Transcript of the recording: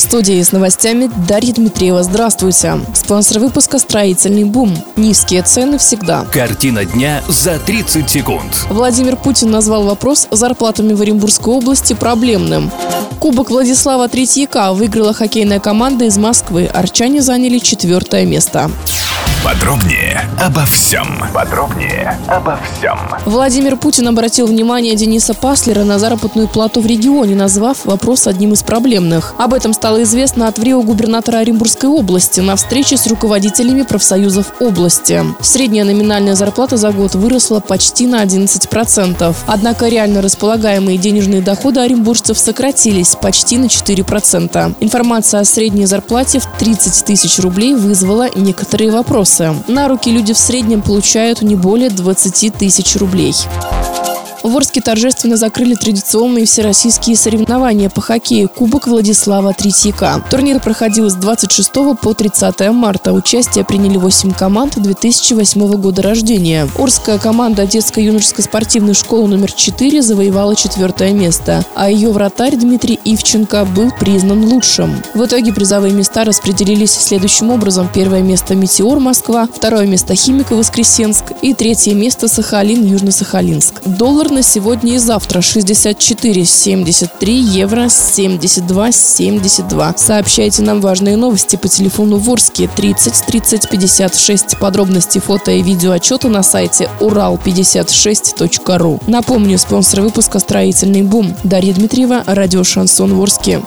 Студии с новостями Дарья Дмитриева. Здравствуйте. Спонсор выпуска «Строительный бум». Низкие цены всегда. Картина дня за 30 секунд. Владимир Путин назвал вопрос с зарплатами в Оренбургской области проблемным. Кубок Владислава Третьяка выиграла хоккейная команда из Москвы. Арчане заняли четвертое место. Подробнее обо всем. Подробнее обо всем. Владимир Путин обратил внимание Дениса Паслера на заработную плату в регионе, назвав вопрос одним из проблемных. Об этом стало известно от ВРИО губернатора Оренбургской области на встрече с руководителями профсоюзов области. Средняя номинальная зарплата за год выросла почти на 11%. Однако реально располагаемые денежные доходы оренбуржцев сократились почти на 4%. Информация о средней зарплате в 30 тысяч рублей вызвала некоторые вопросы. На руки люди в среднем получают не более 20 тысяч рублей. В Орске торжественно закрыли традиционные всероссийские соревнования по хоккею Кубок Владислава Третьяка. Турнир проходил с 26 по 30 марта. Участие приняли 8 команд 2008 года рождения. Орская команда детско-юношеской спортивной школы номер 4 завоевала четвертое место, а ее вратарь Дмитрий Ивченко был признан лучшим. В итоге призовые места распределились следующим образом. Первое место «Метеор» Москва, второе место «Химика» Воскресенск и третье место «Сахалин» Южно-Сахалинск. На сегодня и завтра 64,73, евро 72,72. Сообщайте нам важные новости по телефону Ворске 30 30 56. Подробности фото и видео отчета на сайте урал56.ру. Напомню, спонсор выпуска «Строительный бум». Дарья Дмитриева, радио «Шансон Ворске».